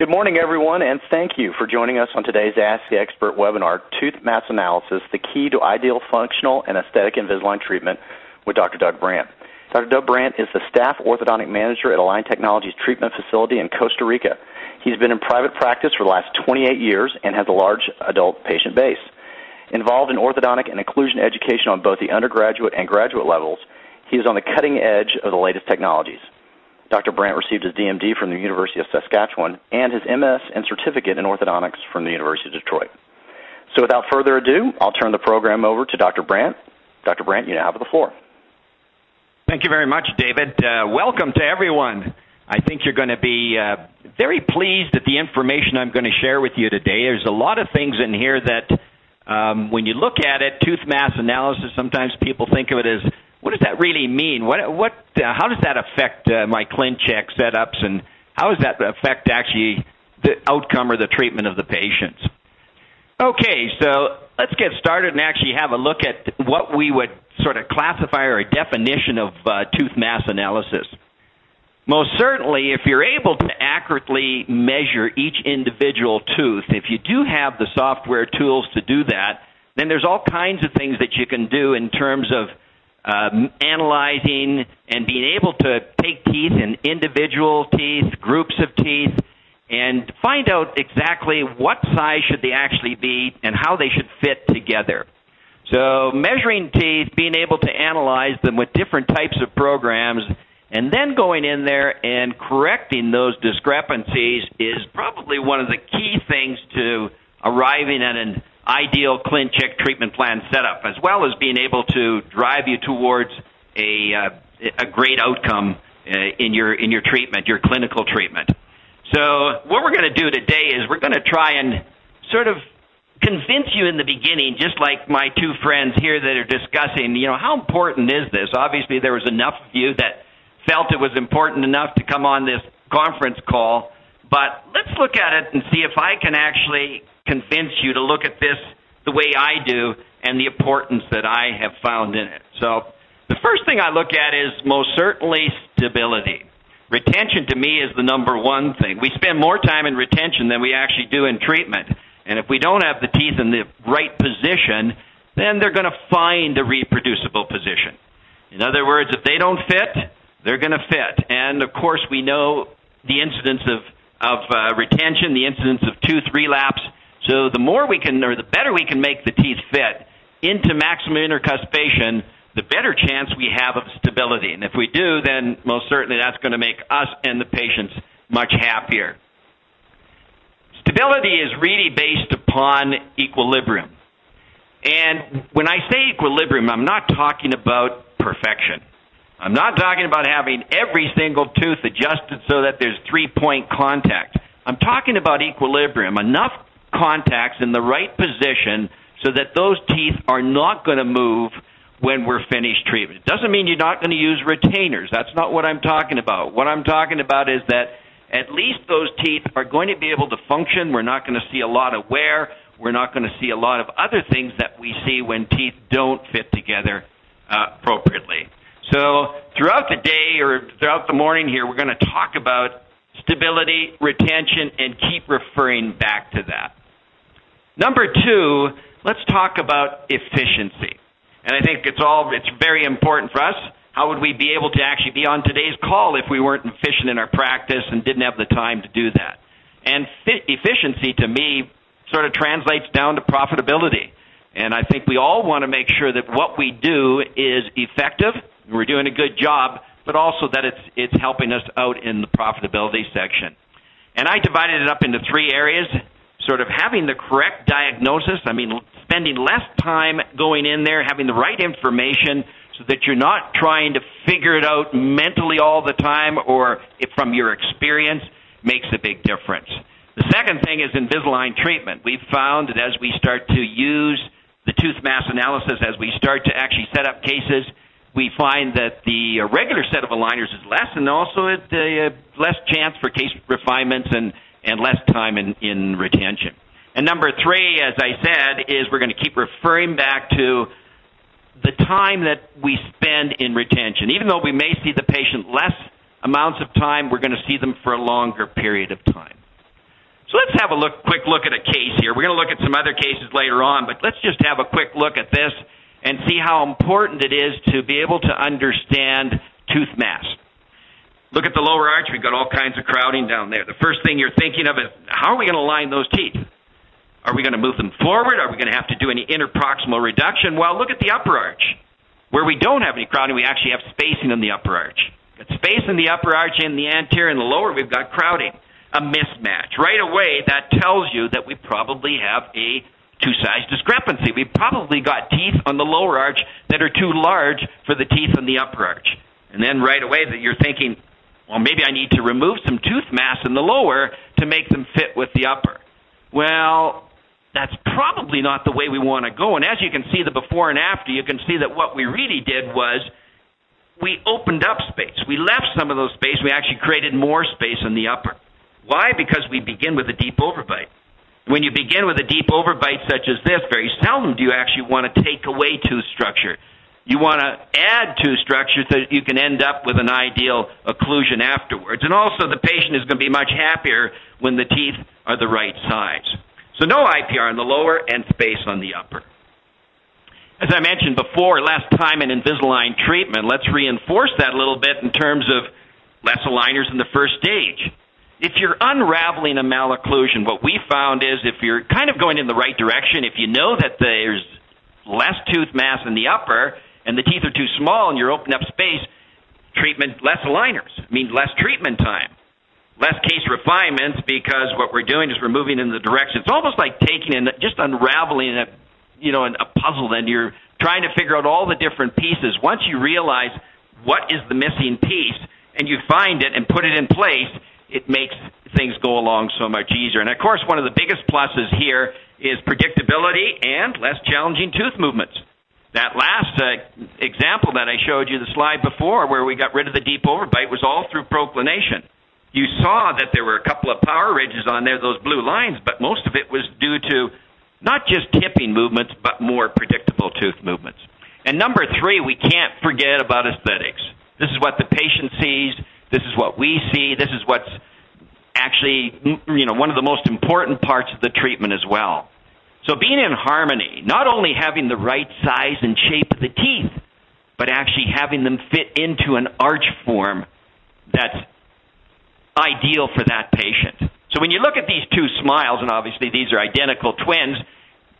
Good morning, everyone, and thank you for joining us on today's Ask the Expert webinar, Tooth Mass Analysis, the Key to Ideal Functional and Aesthetic Invisalign Treatment with Dr. Doug Brandt. Dr. Doug Brandt is the staff orthodontic manager at Align Technologies Treatment Facility in Costa Rica. He's been in private practice for the last 28 years and has a large adult patient base. Involved in orthodontic and occlusion education on both the undergraduate and graduate levels, he is on the cutting edge of the latest technologies. Dr. Brandt received his DMD from the University of Saskatchewan and his MS and certificate in orthodontics from the University of Detroit. So without further ado, I'll turn the program over to Dr. Brandt. Dr. Brandt, you now have the floor. Thank you very much, David. Uh, welcome to everyone. I think you're going to be uh, very pleased at the information I'm going to share with you today. There's a lot of things in here that, um, when you look at it, tooth mass analysis, sometimes people think of it as what does that really mean? What, what, uh, how does that affect uh, my ClinCheck setups, and how does that affect actually the outcome or the treatment of the patients? Okay, so let's get started and actually have a look at what we would sort of classify or a definition of uh, tooth mass analysis. Most certainly, if you're able to accurately measure each individual tooth, if you do have the software tools to do that, then there's all kinds of things that you can do in terms of um, analyzing and being able to take teeth in individual teeth, groups of teeth, and find out exactly what size should they actually be and how they should fit together. So measuring teeth, being able to analyze them with different types of programs, and then going in there and correcting those discrepancies is probably one of the key things to arriving at an ideal ClinCheck treatment plan setup, as well as being able to drive you towards a, uh, great outcome uh, in your in your treatment, your clinical treatment. So what we're going to do today is we're going to try and sort of convince you in the beginning, just like my two friends here that are discussing, you know, how important is this? Obviously, there was enough of you that felt it was important enough to come on this conference call. But let's look at it and see if I can actually convince you to look at this the way I do and the importance that I have found in it. So, the first thing I look at is most certainly stability. Retention to me is the number one thing. We spend more time in retention than we actually do in treatment. And if we don't have the teeth in the right position, then they're going to find a reproducible position. In other words, if they don't fit, they're going to fit. And of course, we know the incidence of, of uh, retention, the incidence of tooth relapse, so the more we can, or the better we can make the teeth fit into maximum intercuspation, the better chance we have of stability. And if we do, then most certainly that's going to make us and the patients much happier. Stability is really based upon equilibrium. And when I say equilibrium, I'm not talking about perfection. I'm not talking about having every single tooth adjusted so that there's three point contact. I'm talking about equilibrium, enough contacts in the right position so that those teeth are not going to move when we're finished treatment. It doesn't mean you're not going to use retainers. That's not what I'm talking about. What I'm talking about is that at least those teeth are going to be able to function. We're not going to see a lot of wear. We're not going to see a lot of other things that we see when teeth don't fit together uh, appropriately. So throughout the day or throughout the morning here, we're going to talk about stability, retention, and keep referring back to that. Number two, let's talk about efficiency. And I think it's all it's very important for us. How would we be able to actually be on today's call if we weren't efficient in our practice and didn't have the time to do that? And fi- efficiency to me sort of translates down to profitability. And I think we all want to make sure that what we do is effective, we're doing a good job, but also that it's it's helping us out in the profitability section. And I divided it up into three areas sort of having the correct diagnosis. I mean, spending less time going in there, having the right information so that you're not trying to figure it out mentally all the time or from your experience makes a big difference. The second thing is Invisalign treatment. We've found that as we start to use the tooth mass analysis, as we start to actually set up cases, we find that the regular set of aligners is less, and also the uh, less chance for case refinements and and less time in, in retention. And number three, as I said, is we're going to keep referring back to the time that we spend in retention. Even though we may see the patient less amounts of time, we're going to see them for a longer period of time. So let's have a look, quick look at a case here. We're going to look at some other cases later on, but let's just have a quick look at this and see how important it is to be able to understand tooth mass. Look at the lower arch. We've got all kinds of crowding down there. The first thing you're thinking of is how are we going to line those teeth? Are we going to move them forward? Are we going to have to do any interproximal reduction? Well, look at the upper arch. Where we don't have any crowding, we actually have spacing in the upper arch. Got space in the upper arch in the anterior and the lower, we've got crowding a mismatch. Right away, that tells you that we probably have a tooth size discrepancy. We've probably got teeth on the lower arch that are too large for the teeth on the upper arch. And then right away that you're thinking, well, maybe I need to remove some tooth mass in the lower to make them fit with the upper. Well, that's probably not the way we want to go. And as you can see the before and after, you can see that what we really did was we opened up space. We left some of those space. We actually created more space in the upper. Why? Because we begin with a deep overbite. When you begin with a deep overbite such as this, very seldom do you actually want to take away tooth structure. You want to add tooth structure so that you can end up with an ideal occlusion afterwards. And also, the patient is going to be much happier when the teeth are the right size. So, no IPR on the lower and space on the upper. As I mentioned before, less time in Invisalign treatment. Let's reinforce that a little bit in terms of less aligners in the first stage if you're unraveling a malocclusion, what we found is if you're kind of going in the right direction, if you know that there's less tooth mass in the upper and the teeth are too small and you're opening up space, treatment, less aligners, means less treatment time. Less case refinements because what we're doing is we're moving in the direction. It's almost like taking and just unraveling a, you know, a puzzle and you're trying to figure out all the different pieces. Once you realize what is the missing piece and you find it and put it in place, it makes things go along so much easier. And of course, one of the biggest pluses here is predictability and less challenging tooth movements. That last uh, example that I showed you, the slide before, where we got rid of the deep overbite, was all through proclination. You saw that there were a couple of power ridges on there, those blue lines, but most of it was due to not just tipping movements, but more predictable tooth movements. And number three, we can't forget about aesthetics. This is what the patient sees. This is what we see. This is what's actually, you know, one of the most important parts of the treatment as well. So being in harmony, not only having the right size and shape of the teeth, but actually having them fit into an arch form that's ideal for that patient. So when you look at these two smiles, and obviously these are identical twins,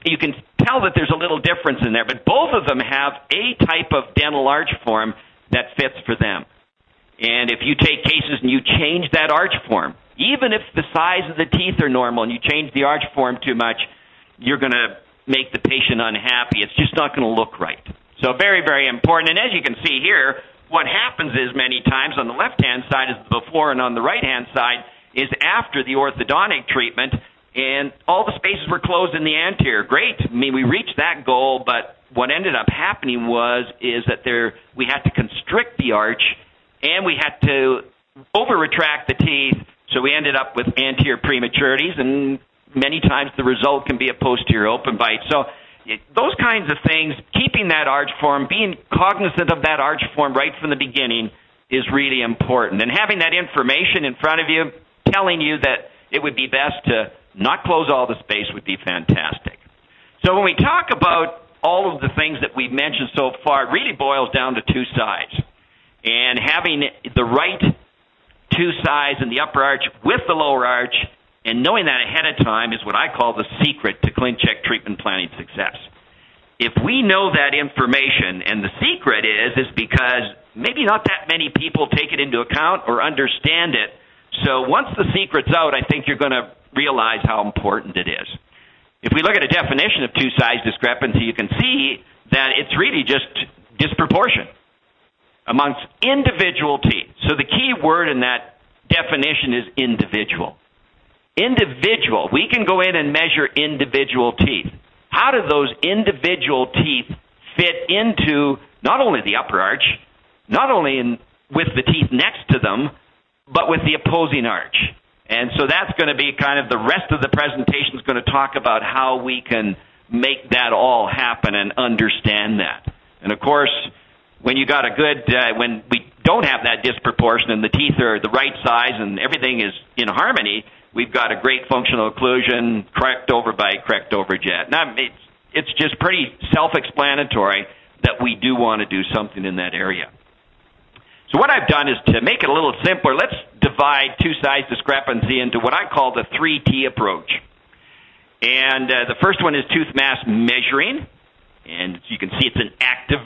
you can tell that there's a little difference in there, but both of them have a type of dental arch form that fits for them. And if you take cases and you change that arch form, even if the size of the teeth are normal and you change the arch form too much, you're going to make the patient unhappy. It's just not going to look right. So very, very important. And as you can see here, what happens is many times on the left hand side is the before and on the right hand side is after the orthodontic treatment and all the spaces were closed in the anterior. Great. I mean we reached that goal, but what ended up happening was is that there we had to constrict the arch and we had to over retract the teeth, so we ended up with anterior prematurities, and many times the result can be a posterior open bite. So those kinds of things, keeping that arch form, being cognizant of that arch form right from the beginning is really important. And having that information in front of you, telling you that it would be best to not close all the space would be fantastic. So when we talk about all of the things that we've mentioned so far, it really boils down to tooth size and having the right tooth size in the upper arch with the lower arch and knowing that ahead of time is what I call the secret to ClinCheck treatment planning success. If we know that information, and the secret is, is because maybe not that many people take it into account or understand it. So once the secret's out, I think you're going to realize how important it is. If we look at a definition of tooth size discrepancy, you can see that it's really just disproportion amongst individual teeth. So the key word in that definition is individual. Individual. We can go in and measure individual teeth. How do those individual teeth fit into not only the upper arch, not only in, with the teeth next to them, but with the opposing arch? And so that's going to be kind of the rest of the presentation is going to talk about how we can make that all happen and understand that. And of course, when you got a good uh, when we don't have that disproportion and the teeth are the right size and everything is in harmony, we've got a great functional occlusion, correct over bite, correct over jet. Now, it's, it's just pretty self explanatory that we do want to do something in that area. So what I've done is to make it a little simpler, let's divide tooth size discrepancy into what I call the 3T approach. And uh, the first one is tooth mass measuring, and you can see it's an active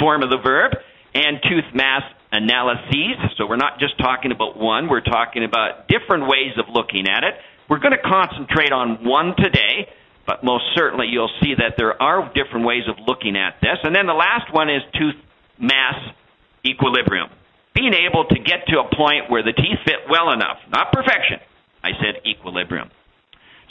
form of the verb, and tooth mass analyses. So we're not just talking about one, we're talking about different ways of looking at it. We're going to concentrate on one today, but most certainly you'll see that there are different ways of looking at this. And then the last one is tooth mass equilibrium. Being able to get to a point where the teeth fit well enough, not perfection. I said equilibrium.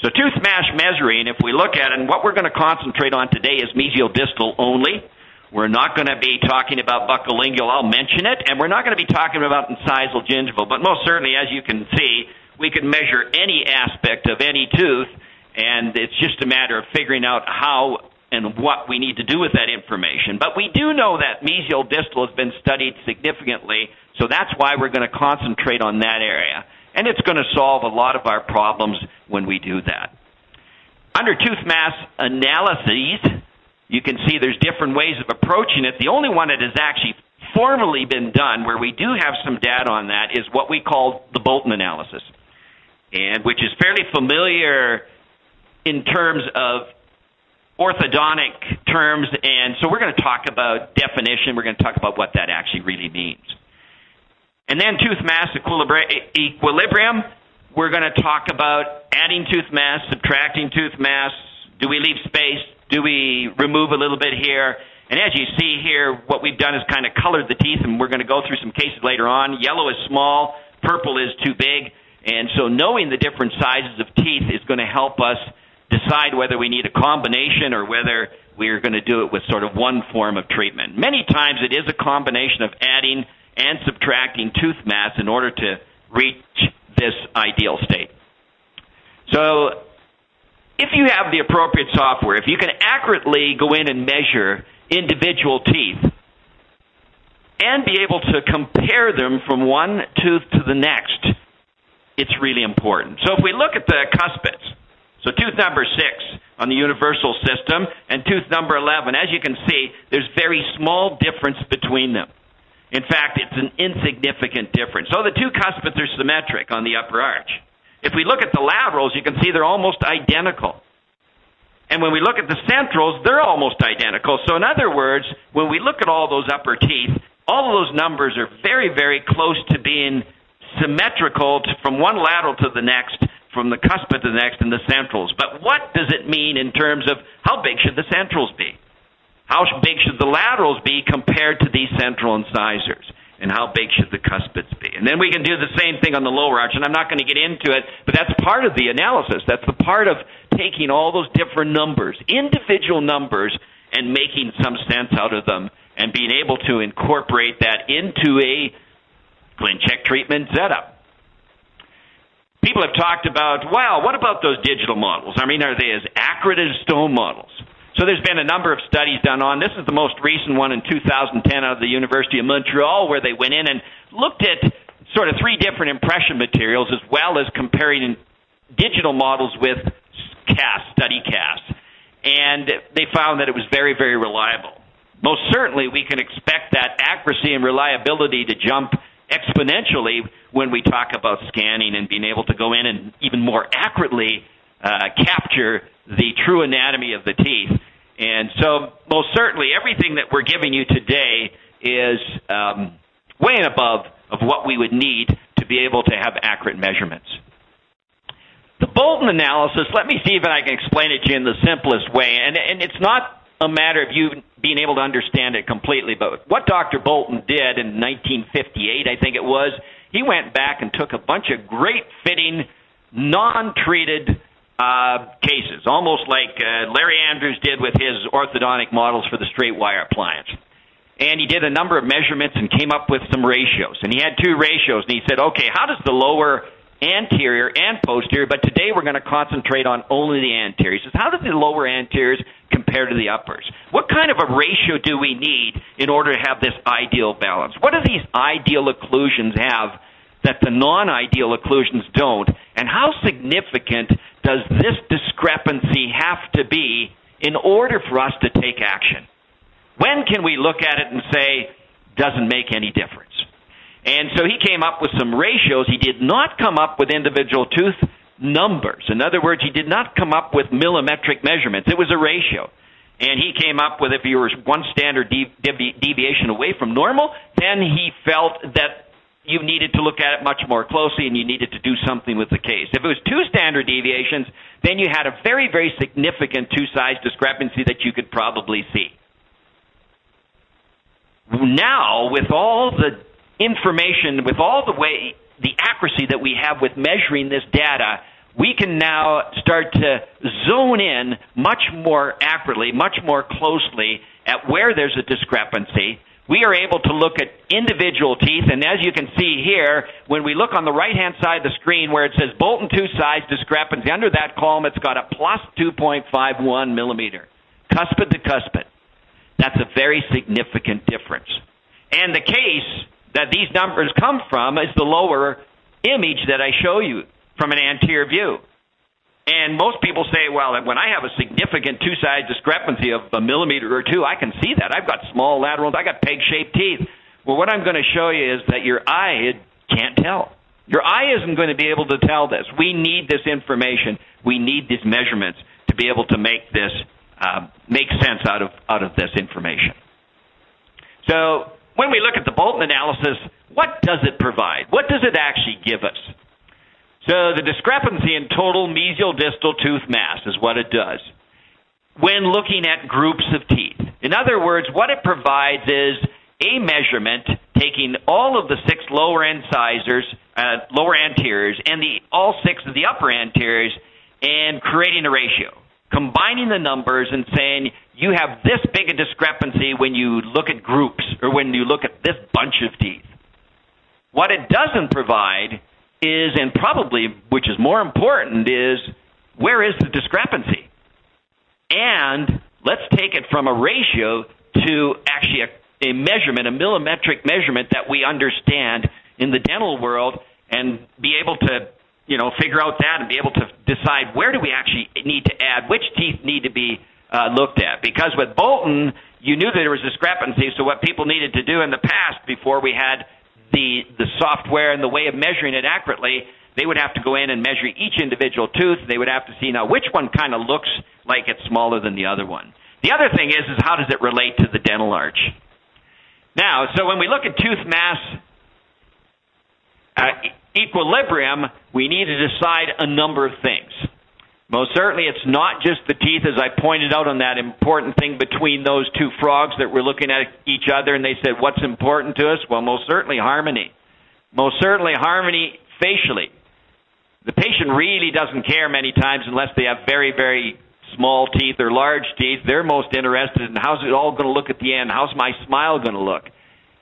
So tooth mass measuring, if we look at it, and what we're going to concentrate on today is mesial distal only. We're not going to be talking about buccolingual. I'll mention it, and we're not going to be talking about incisal gingival. But most certainly, as you can see, we can measure any aspect of any tooth, and it's just a matter of figuring out how and what we need to do with that information. But we do know that mesial distal has been studied significantly, so that's why we're going to concentrate on that area. And it's going to solve a lot of our problems when we do that. Under tooth mass analyses, you can see there's different ways of approaching it. The only one that has actually formally been done where we do have some data on that is what we call the Bolton analysis. And which is fairly familiar in terms of orthodontic terms, and so we're going to talk about definition. We're going to talk about what that actually really means. And then tooth mass equilibrium. We're going to talk about adding tooth mass, subtracting tooth mass. Do we leave space? Do we remove a little bit here? And as you see here, what we've done is kind of colored the teeth, and we're going to go through some cases later on. Yellow is small, purple is too big. And so knowing the different sizes of teeth is going to help us decide whether we need a combination or whether we're going to do it with sort of one form of treatment. Many times it is a combination of adding and subtracting tooth mass in order to reach this ideal state. So, if you have the appropriate software, if you can accurately go in and measure individual teeth and be able to compare them from one tooth to the next, it's really important. So, if we look at the cuspids, so tooth number six on the universal system and tooth number 11, as you can see, there's very small difference between them. In fact, it's an insignificant difference. So the two cuspids are symmetric on the upper arch. If we look at the laterals, you can see they're almost identical. And when we look at the centrals, they're almost identical. So in other words, when we look at all those upper teeth, all of those numbers are very, very close to being symmetrical to, from one lateral to the next from the cuspid to the next in the centrals. But what does it mean in terms of how big should the centrals be? How big should the laterals be compared to these central incisors? And how big should the cuspids be? And then we can do the same thing on the lower arch, and I'm not going to get into it, but that's part of the analysis. That's the part of taking all those different numbers, individual numbers, and making some sense out of them, and being able to incorporate that into a ClinCheck treatment setup people have talked about, wow, what about those digital models? I mean, are they as accurate as stone models? So there's been a number of studies done on. This is the most recent one in 2010 out of the University of Montreal, where they went in and looked at sort of three different impression materials, as well as comparing digital models with cast study casts, and they found that it was very, very reliable. Most certainly, we can expect that accuracy and reliability to jump exponentially when we talk about scanning and being able to go in and even more accurately uh, capture the true anatomy of the teeth. And so, most certainly, everything that we're giving you today is um, way and above of what we would need to be able to have accurate measurements. The Bolton analysis, let me see if I can explain it to you in the simplest way. And, and it's not a matter of you being able to understand it completely. But what Dr. Bolton did in 1958, I think it was, he went back and took a bunch of great fitting, non treated uh, cases, almost like uh, Larry Andrews did with his orthodontic models for the straight wire appliance. And he did a number of measurements and came up with some ratios. And he had two ratios, and he said, okay, how does the lower anterior and posterior, but today we're going to concentrate on only the anteriors. So how does the lower anteriors compare to the uppers? What kind of a ratio do we need in order to have this ideal balance? What do these ideal occlusions have that the non-ideal occlusions don't? And how significant does this discrepancy have to be in order for us to take action? When can we look at it and say, doesn't make any difference? And so he came up with some ratios. He did not come up with individual tooth numbers. In other words, he did not come up with millimetric measurements. It was a ratio. And he came up with if you were one standard deviation away from normal, then he felt that you needed to look at it much more closely and you needed to do something with the case. If it was two standard deviations, then you had a very, very significant tooth size discrepancy that you could probably see. Now, with all the information, with all the way, the accuracy that we have with measuring this data, we can now start to zone in much more accurately, much more closely at where there's a discrepancy. We are able to look at individual teeth, and as you can see here, when we look on the right hand side of the screen where it says Bolton tooth size discrepancy, under that column it's got a plus 2.51 millimeter, cuspid to cuspid. That's a very significant difference. And the case that these numbers come from is the lower image that I show you from an anterior view. And most people say, well, when I have a significant tooth size discrepancy of a millimeter or two, I can see that. I've got small laterals, I got peg shaped teeth. Well, what I'm going to show you is that your eye can't tell. Your eye isn't going to be able to tell this. We need this information. We need these measurements to be able to make this uh, make sense out of out of this information. So when we look at the Bolton analysis, what does it provide? What does it actually give us? So the discrepancy in total mesial distal tooth mass is what it does when looking at groups of teeth. In other words, what it provides is a measurement taking all of the six lower incisors, uh, lower anteriors, and the all six of the upper anteriors, and creating a ratio, combining the numbers and saying you have this big a discrepancy when you look at groups or when you look at this bunch of teeth. What it doesn't provide is, and probably which is more important, is where is the discrepancy? And let's take it from a ratio to actually a, a measurement, a millimetric measurement that we understand in the dental world and be able to you know figure out that and be able to decide where do we actually need to add which teeth need to be uh, looked at because with Bolton you knew that there was discrepancy so what people needed to do in the past before we had the the software and the way of measuring it accurately, they would have to go in and measure each individual tooth. They would have to see now which one kind of looks like it's smaller than the other one. The other thing is is how does it relate to the dental arch? Now, so when we look at tooth mass uh, equilibrium, we need to decide a number of things. Most certainly, it's not just the teeth, as I pointed out on that important thing between those two frogs that were looking at each other and they said, What's important to us? Well, most certainly harmony. Most certainly harmony facially. The patient really doesn't care many times unless they have very, very small teeth or large teeth. They're most interested in how's it all going to look at the end? How's my smile going to look?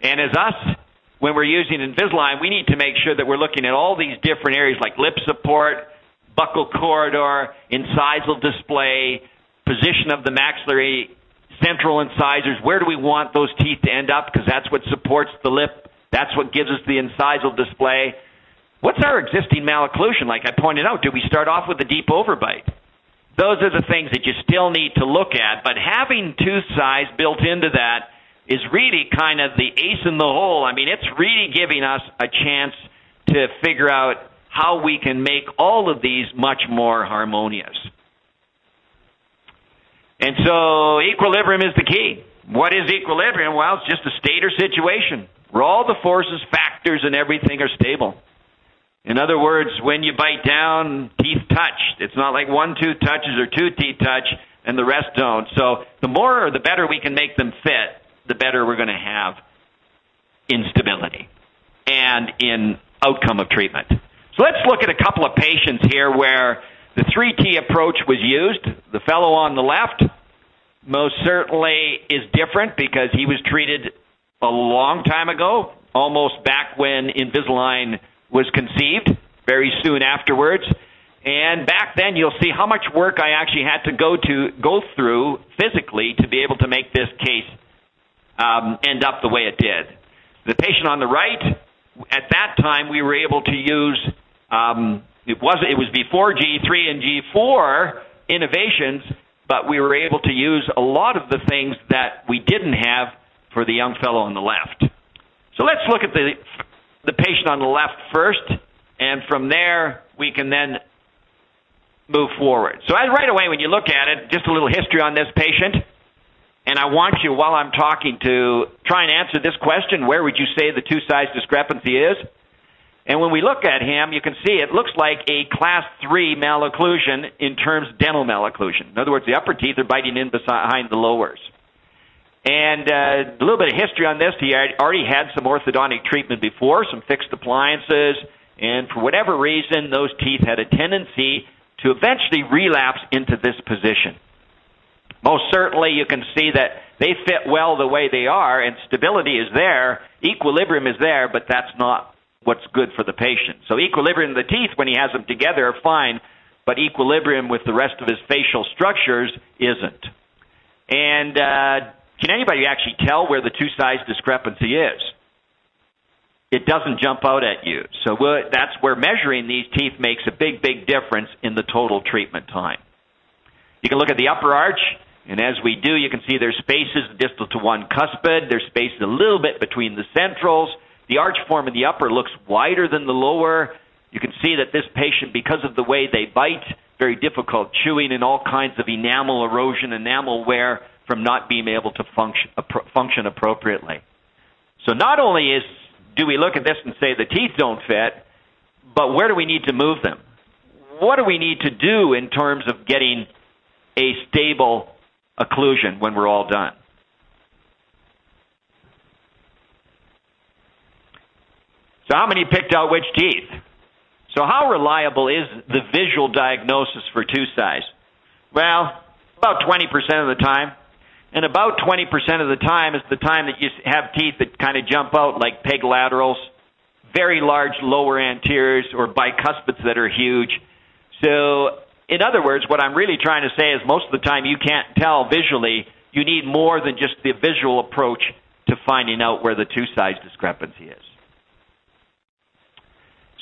And as us, when we're using Invisalign, we need to make sure that we're looking at all these different areas like lip support, buccal corridor, incisal display, position of the maxillary, central incisors. Where do we want those teeth to end up? Because that's what supports the lip. That's what gives us the incisal display. What's our existing malocclusion? Like I pointed out, do we start off with a deep overbite? Those are the things that you still need to look at, but having tooth size built into that is really kind of the ace in the hole. I mean, it's really giving us a chance to figure out how we can make all of these much more harmonious. And so equilibrium is the key. What is equilibrium? Well, it's just a state or situation where all the forces, factors, and everything are stable. In other words, when you bite down, teeth touch. It's not like one tooth touches or two teeth touch and the rest don't. So the more or the better we can make them fit, the better we're going to have in stability and in outcome of treatment. So let's look at a couple of patients here where the 3T approach was used. The fellow on the left most certainly is different because he was treated a long time ago, almost back when Invisalign was conceived, very soon afterwards. And back then, you'll see how much work I actually had to go to go through physically to be able to make this case um, end up the way it did. The patient on the right, at that time, we were able to use um, it was it was before G3 and G4 innovations, but we were able to use a lot of the things that we didn't have for the young fellow on the left. So let's look at the the patient on the left first, and from there we can then move forward. So right away, when you look at it, just a little history on this patient. And I want you, while I'm talking, to try and answer this question where would you say the tooth size discrepancy is? And when we look at him, you can see it looks like a class 3 malocclusion in terms of dental malocclusion. In other words, the upper teeth are biting in behind the lowers. And uh, a little bit of history on this. He had already had some orthodontic treatment before, some fixed appliances, and for whatever reason, those teeth had a tendency to eventually relapse into this position. Most certainly, you can see that they fit well the way they are, and stability is there, equilibrium is there, but that's not what's good for the patient. So, equilibrium of the teeth, when he has them together, are fine, but equilibrium with the rest of his facial structures isn't. And uh, can anybody actually tell where the tooth size discrepancy is? it doesn't jump out at you. So that's where measuring these teeth makes a big, big difference in the total treatment time. You can look at the upper arch, and as we do, you can see there's spaces distal to one cuspid. There's spaces a little bit between the centrals. The arch form of the upper looks wider than the lower. You can see that this patient, because of the way they bite, very difficult chewing and all kinds of enamel erosion, enamel wear from not being able to function, function appropriately. So not only is do we look at this and say the teeth don't fit, but where do we need to move them? What do we need to do in terms of getting a stable occlusion when we're all done? So, how many picked out which teeth? So, how reliable is the visual diagnosis for tooth size? Well, about 20% of the time. And about 20% of the time is the time that you have teeth that kind of jump out like peg laterals, very large lower anteriors, or bicuspids that are huge. So, in other words, what I'm really trying to say is most of the time you can't tell visually. You need more than just the visual approach to finding out where the tooth size discrepancy is.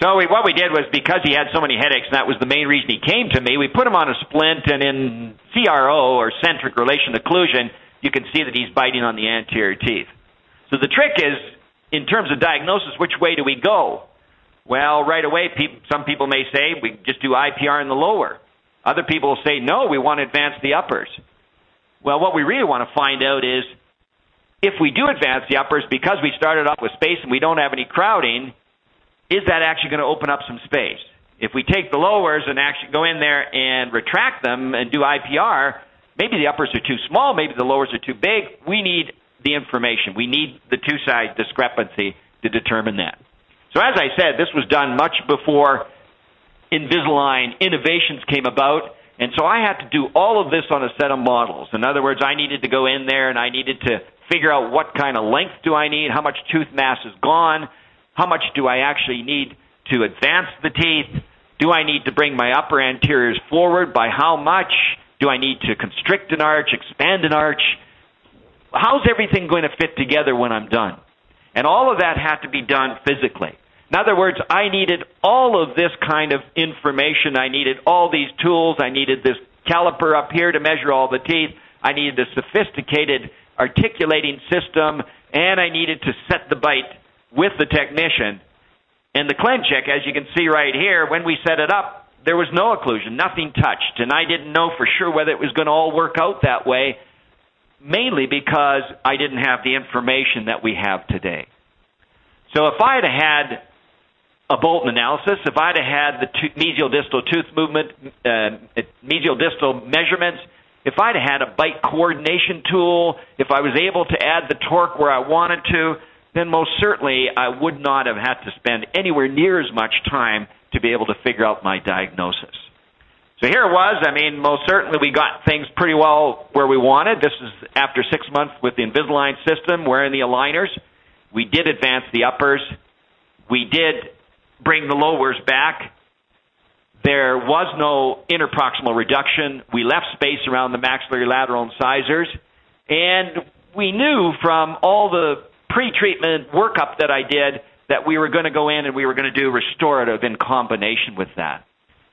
So we, what we did was because he had so many headaches, and that was the main reason he came to me. We put him on a splint, and in CRO or centric relation occlusion, you can see that he's biting on the anterior teeth. So the trick is, in terms of diagnosis, which way do we go? Well, right away, some people may say we just do IPR in the lower. Other people will say no, we want to advance the uppers. Well, what we really want to find out is if we do advance the uppers because we started off with space and we don't have any crowding is that actually going to open up some space? If we take the lowers and actually go in there and retract them and do IPR, maybe the uppers are too small, maybe the lowers are too big. We need the information. We need the tooth size discrepancy to determine that. So, as I said, this was done much before Invisalign innovations came about. And so I had to do all of this on a set of models. In other words, I needed to go in there and I needed to figure out what kind of length do I need, how much tooth mass is gone, how much do I actually need to advance the teeth? Do I need to bring my upper anteriors forward? By how much? Do I need to constrict an arch, expand an arch? How's everything going to fit together when I'm done? And all of that had to be done physically. In other words, I needed all of this kind of information. I needed all these tools. I needed this caliper up here to measure all the teeth. I needed a sophisticated articulating system, and I needed to set the bite with the technician. And the ClinCheck, as you can see right here, when we set it up, there was no occlusion, nothing touched. And I didn't know for sure whether it was going to all work out that way, mainly because I didn't have the information that we have today. So if I had had a Bolton analysis, if I'd had the to- mesial distal tooth movement, uh, mesial distal measurements, if I'd had a bite coordination tool, if I was able to add the torque where I wanted to, then most certainly I would not have had to spend anywhere near as much time to be able to figure out my diagnosis. So here it was. I mean, most certainly we got things pretty well where we wanted. This is after six months with the Invisalign system, wearing the aligners. We did advance the uppers. We did bring the lowers back. There was no interproximal reduction. We left space around the maxillary lateral incisors. And we knew from all the pre-treatment workup that I did that we were going to go in and we were going to do restorative in combination with that.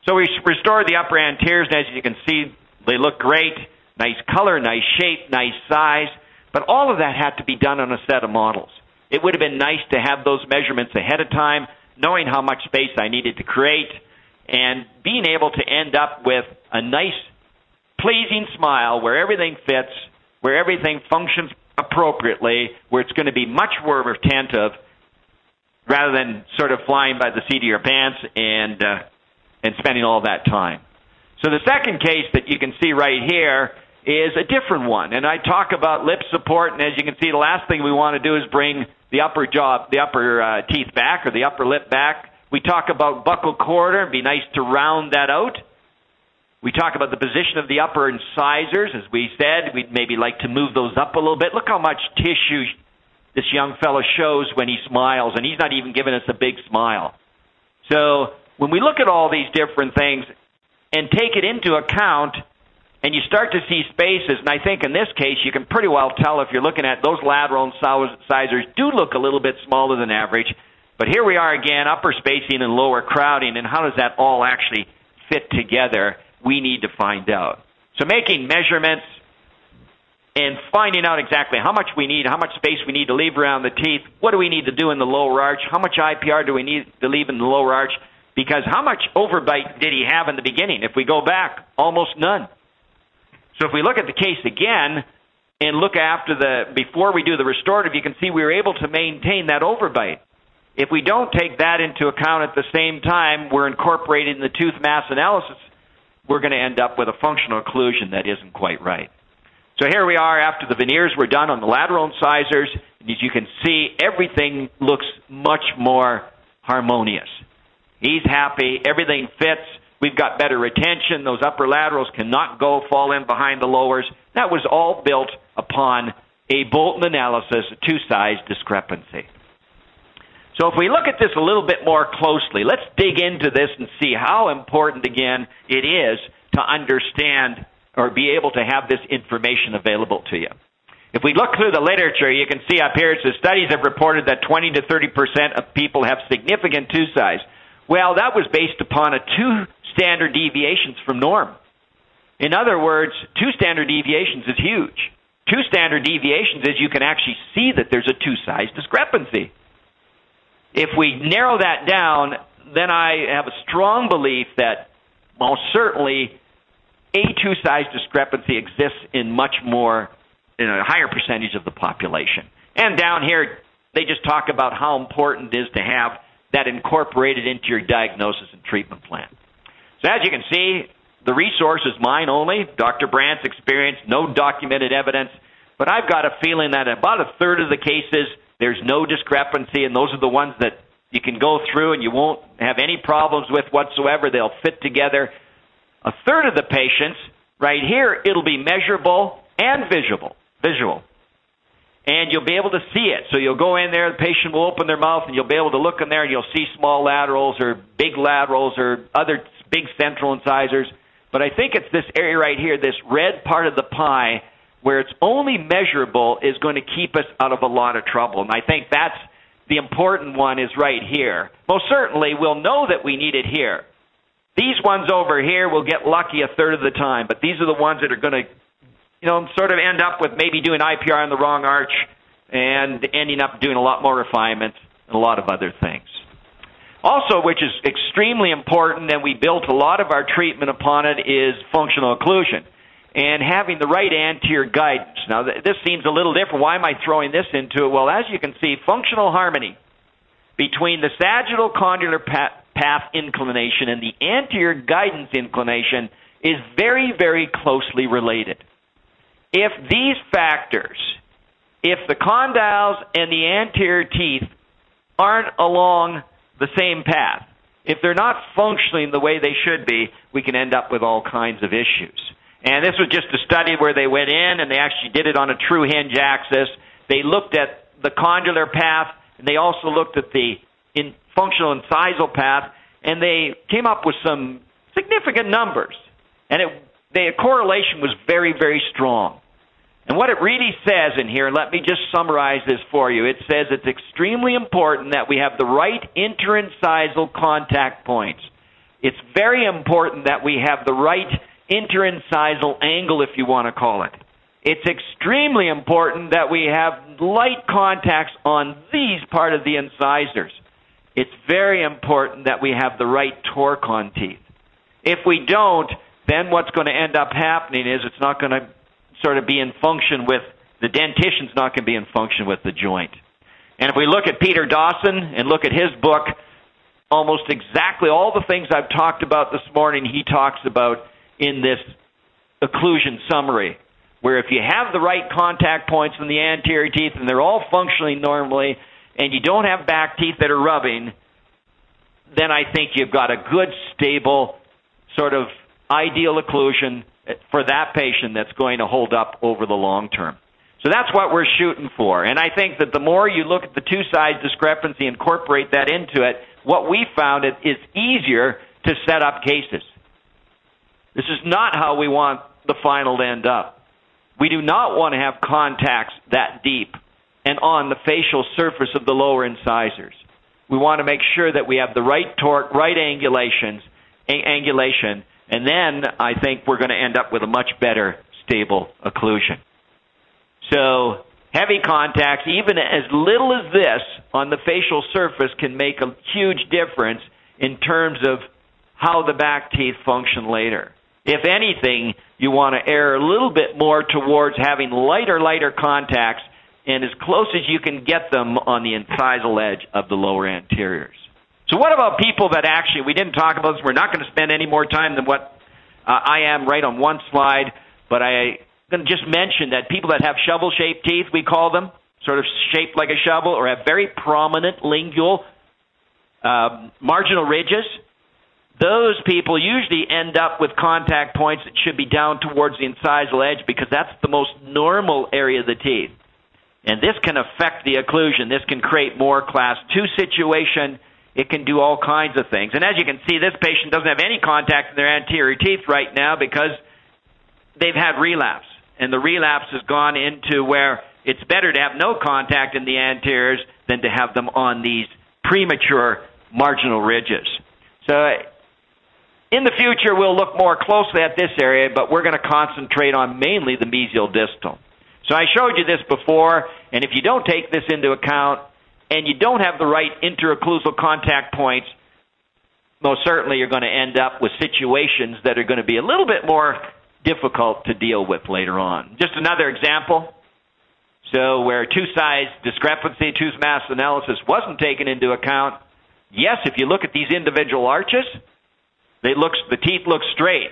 So we restored the upper anteriors, and as you can see, they look great. Nice color, nice shape, nice size. But all of that had to be done on a set of models. It would have been nice to have those measurements ahead of time, knowing how much space I needed to create, and being able to end up with a nice, pleasing smile where everything fits, where everything functions appropriately, where it's going to be much more retentive rather than sort of flying by the seat of your pants and uh, and spending all that time. So the second case that you can see right here is a different one, and I talk about lip support. And as you can see, the last thing we want to do is bring the upper jaw, the upper uh, teeth back, or the upper lip back. We talk about buccal corridor. It'd be nice to round that out. We talk about the position of the upper incisors. As we said, we'd maybe like to move those up a little bit. Look how much tissue this young fellow shows when he smiles, and he's not even giving us a big smile. So when we look at all these different things and take it into account, and you start to see spaces, and I think in this case you can pretty well tell if you're looking at those lateral incisors do look a little bit smaller than average. But here we are again, upper spacing and lower crowding, and how does that all actually fit together? We need to find out. So making measurements and finding out exactly how much we need, how much space we need to leave around the teeth, what do we need to do in the lower arch, how much IPR do we need to leave in the lower arch, because how much overbite did he have in the beginning? If we go back, almost none. So if we look at the case again and look after the before we do the restorative, you can see we were able to maintain that overbite. If we don't take that into account at the same time, we're incorporating the tooth mass analysis, we're going to end up with a functional occlusion that isn't quite right. So here we are after the veneers were done on the lateral incisors. And as you can see, everything looks much more harmonious. He's happy. Everything fits. We've got better retention. Those upper laterals cannot go fall in behind the lowers. That was all built upon a Bolton analysis, a tooth size discrepancy. So if we look at this a little bit more closely, let's dig into this and see how important, again, it is to understand or be able to have this information available to you. If we look through the literature, you can see up here it says studies have reported that 20 to 30 percent of people have significant tooth size. Well, that was based upon a two standard deviations from norm. In other words, two standard deviations is huge. Two standard deviations is you can actually see that there's a tooth size discrepancy. If we narrow that down, then I have a strong belief that most certainly a tooth size discrepancy exists in much more, in a higher percentage of the population. And down here, they just talk about how important it is to have that incorporated into your diagnosis and treatment plan. So as you can see, the resource is mine only, Dr. Brandt's experience, no documented evidence, but I've got a feeling that about a third of the cases, there's no discrepancy, and those are the ones that you can go through and you won't have any problems with whatsoever. They'll fit together. A third of the patients, right here, it'll be measurable and visual. Visual. And you'll be able to see it. So you'll go in there, the patient will open their mouth, and you'll be able to look in there, and you'll see small laterals or big laterals or other big central incisors. But I think it's this area right here, this red part of the pie, where it's only measurable, is going to keep us out of a lot of trouble. And I think that's the important one is right here. Most certainly, we'll know that we need it here. These ones over here will get lucky a third of the time, but these are the ones that are going to, you know, sort of end up with maybe doing IPR on the wrong arch and ending up doing a lot more refinements and a lot of other things. Also, which is extremely important, and we built a lot of our treatment upon it, is functional occlusion and having the right anterior guidance. Now, this seems a little different. Why am I throwing this into it? Well, as you can see, functional harmony between the sagittal condylar path inclination and the anterior guidance inclination is very, very closely related. If these factors, if the condyles and the anterior teeth aren't along the same path, if they're not functioning the way they should be, we can end up with all kinds of issues. And this was just a study where they went in and they actually did it on a true hinge axis. They looked at the condylar path and they also looked at the in functional incisal path, and they came up with some significant numbers. And it, the correlation was very, very strong. And what it really says in here, let me just summarize this for you. It says it's extremely important that we have the right interincisal contact points. It's very important that we have the right interincisal angle, if you want to call it. It's extremely important that we have light contacts on these part of the incisors. It's very important that we have the right torque on teeth. If we don't, then what's going to end up happening is it's not going to sort of be in function with the dentition's not going to be in function with the joint. And if we look at Peter Dawson and look at his book, almost exactly all the things I've talked about this morning, he talks about in this occlusion summary where if you have the right contact points in the anterior teeth and they're all functioning normally and you don't have back teeth that are rubbing, then I think you've got a good, stable, sort of ideal occlusion for that patient that's going to hold up over the long term. So that's what we're shooting for. And I think that the more you look at the tooth size discrepancy, incorporate that into it, what we found is it is easier to set up cases. This is not how we want the final to end up. We do not want to have contacts that deep and on the facial surface of the lower incisors. We want to make sure that we have the right torque, right angulations, angulation, and then I think we're going to end up with a much better stable occlusion. So heavy contacts, even as little as this on the facial surface, can make a huge difference in terms of how the back teeth function later. If anything, you want to err a little bit more towards having lighter, lighter contacts and as close as you can get them on the incisal edge of the lower anteriors. So, what about people that actually, we didn't talk about this, we're not going to spend any more time than what uh, I am right on one slide, but I'm going to just mention that people that have shovel shaped teeth, we call them, sort of shaped like a shovel, or have very prominent lingual uh, marginal ridges, those people usually end up with contact points that should be down towards the incisal edge because that's the most normal area of the teeth. And this can affect the occlusion. This can create more class 2 situation. It can do all kinds of things. And as you can see, this patient doesn't have any contact in their anterior teeth right now because they've had relapse. And the relapse has gone into where it's better to have no contact in the anteriors than to have them on these premature marginal ridges. So in the future, we'll look more closely at this area, but we're going to concentrate on mainly the mesial distal. So I showed you this before, and if you don't take this into account and you don't have the right interocclusal contact points, most certainly you're going to end up with situations that are going to be a little bit more difficult to deal with later on. Just another example. So where tooth size discrepancy, tooth mass analysis wasn't taken into account, yes, if you look at these individual arches, they look, the teeth look straight.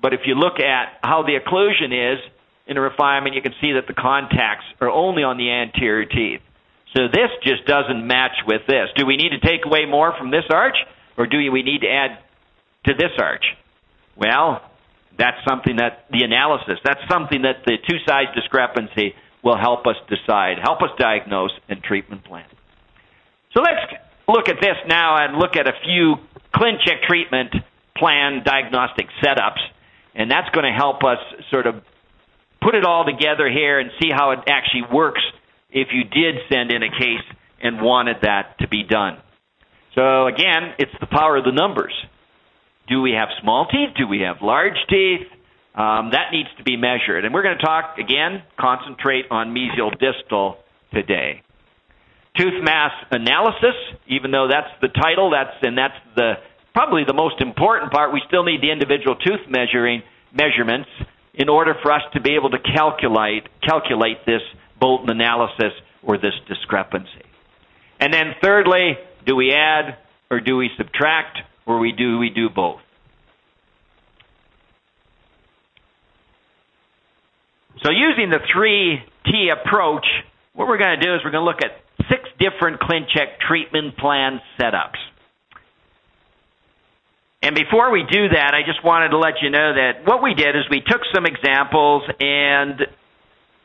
But if you look at how the occlusion is in a refinement, you can see that the contacts are only on the anterior teeth. So this just doesn't match with this. Do we need to take away more from this arch, or do we need to add to this arch? Well, that's something that the analysis, that's something that the tooth size discrepancy will help us decide, help us diagnose and treatment plan. So let's look at this now and look at a few ClinCheck treatment plan diagnostic setups, and that's going to help us sort of put it all together here and see how it actually works if you did send in a case and wanted that to be done. So again, it's the power of the numbers. Do we have small teeth? Do we have large teeth? Um, that needs to be measured. And we're going to talk again, concentrate on mesial distal today tooth mass analysis, even though that's the title, that's and that's the probably the most important part. We still need the individual tooth measuring measurements in order for us to be able to calculate calculate this Bolton analysis or this discrepancy. And then thirdly, do we add or do we subtract or we do we do both? So using the 3T approach, what we're going to do is we're going to look at six different ClinCheck treatment plan setups. And before we do that, I just wanted to let you know that what we did is we took some examples and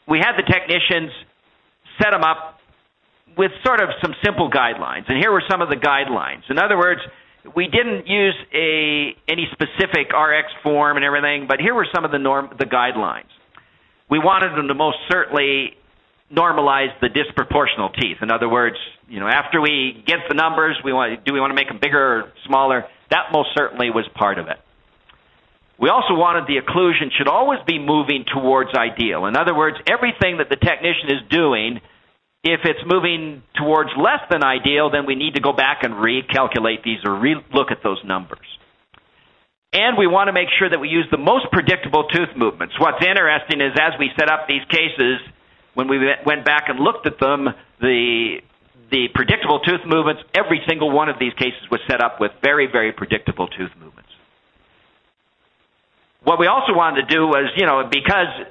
we had the technicians set them up with sort of some simple guidelines. And here were some of the guidelines. In other words, we didn't use a any specific RX form and everything, but here were some of the norm the guidelines. We wanted them to most certainly normalize the disproportional teeth. In other words, you know, after we get the numbers, we want do we want to make them bigger or smaller? That most certainly was part of it. We also wanted the occlusion should always be moving towards ideal. In other words, everything that the technician is doing, if it's moving towards less than ideal, then we need to go back and recalculate these or re-look at those numbers. And we want to make sure that we use the most predictable tooth movements. What's interesting is as we set up these cases, when we went back and looked at them, the the predictable tooth movements, every single one of these cases was set up with very, very predictable tooth movements. What we also wanted to do was, you know, because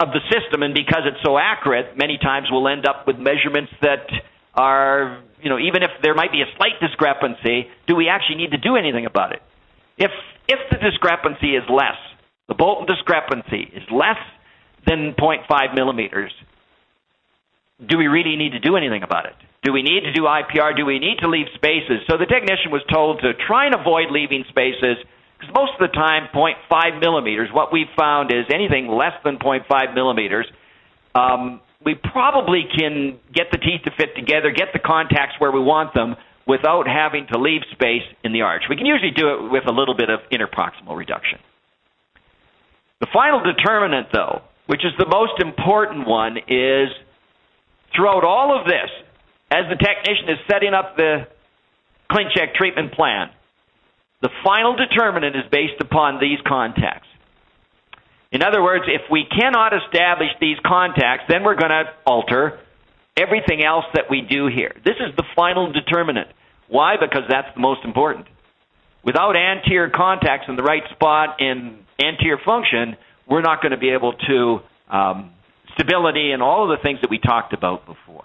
of the system and because it's so accurate, many times we'll end up with measurements that are, you know, even if there might be a slight discrepancy, do we actually need to do anything about it? If if the discrepancy is less, the Bolton discrepancy is less than 0.5 millimeters, do we really need to do anything about it? Do we need to do IPR? Do we need to leave spaces? So the technician was told to try and avoid leaving spaces because most of the time, 0.5 millimeters, what we've found is anything less than 0.5 millimeters, um, we probably can get the teeth to fit together, get the contacts where we want them without having to leave space in the arch. We can usually do it with a little bit of interproximal reduction. The final determinant, though, which is the most important one, is throughout all of this, as the technician is setting up the ClinCheck treatment plan, the final determinant is based upon these contacts. In other words, if we cannot establish these contacts, then we're going to alter everything else that we do here. This is the final determinant. Why? Because that's the most important. Without anterior contacts in the right spot in anterior function, we're not going to be able to um, stability and all of the things that we talked about before.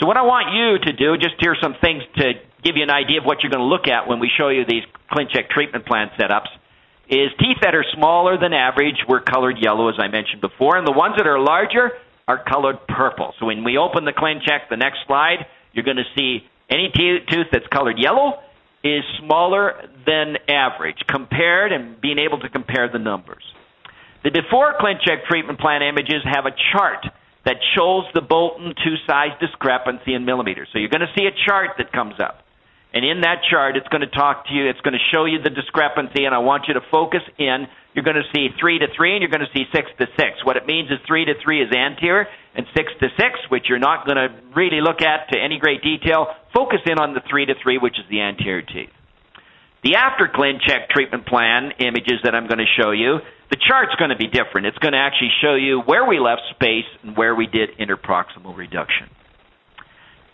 So what I want you to do, just here some things to give you an idea of what you're going to look at when we show you these ClinCheck treatment plan setups, is teeth that are smaller than average were colored yellow, as I mentioned before, and the ones that are larger are colored purple. So when we open the ClinCheck, the next slide, you're going to see any tooth that's colored yellow is smaller than average, compared and being able to compare the numbers. The before ClinCheck treatment plan images have a chart that shows the Bolton tooth size discrepancy in millimeters. So you're going to see a chart that comes up. And in that chart, it's going to talk to you, it's going to show you the discrepancy, and I want you to focus in. You're going to see 3 to 3, and you're going to see 6 to 6. What it means is 3 to 3 is anterior, and 6 to 6, which you're not going to really look at to any great detail. Focus in on the 3 to 3, which is the anterior teeth. The after ClinCheck treatment plan images that I'm going to show you, the chart's going to be different. It's going to actually show you where we left space and where we did interproximal reduction.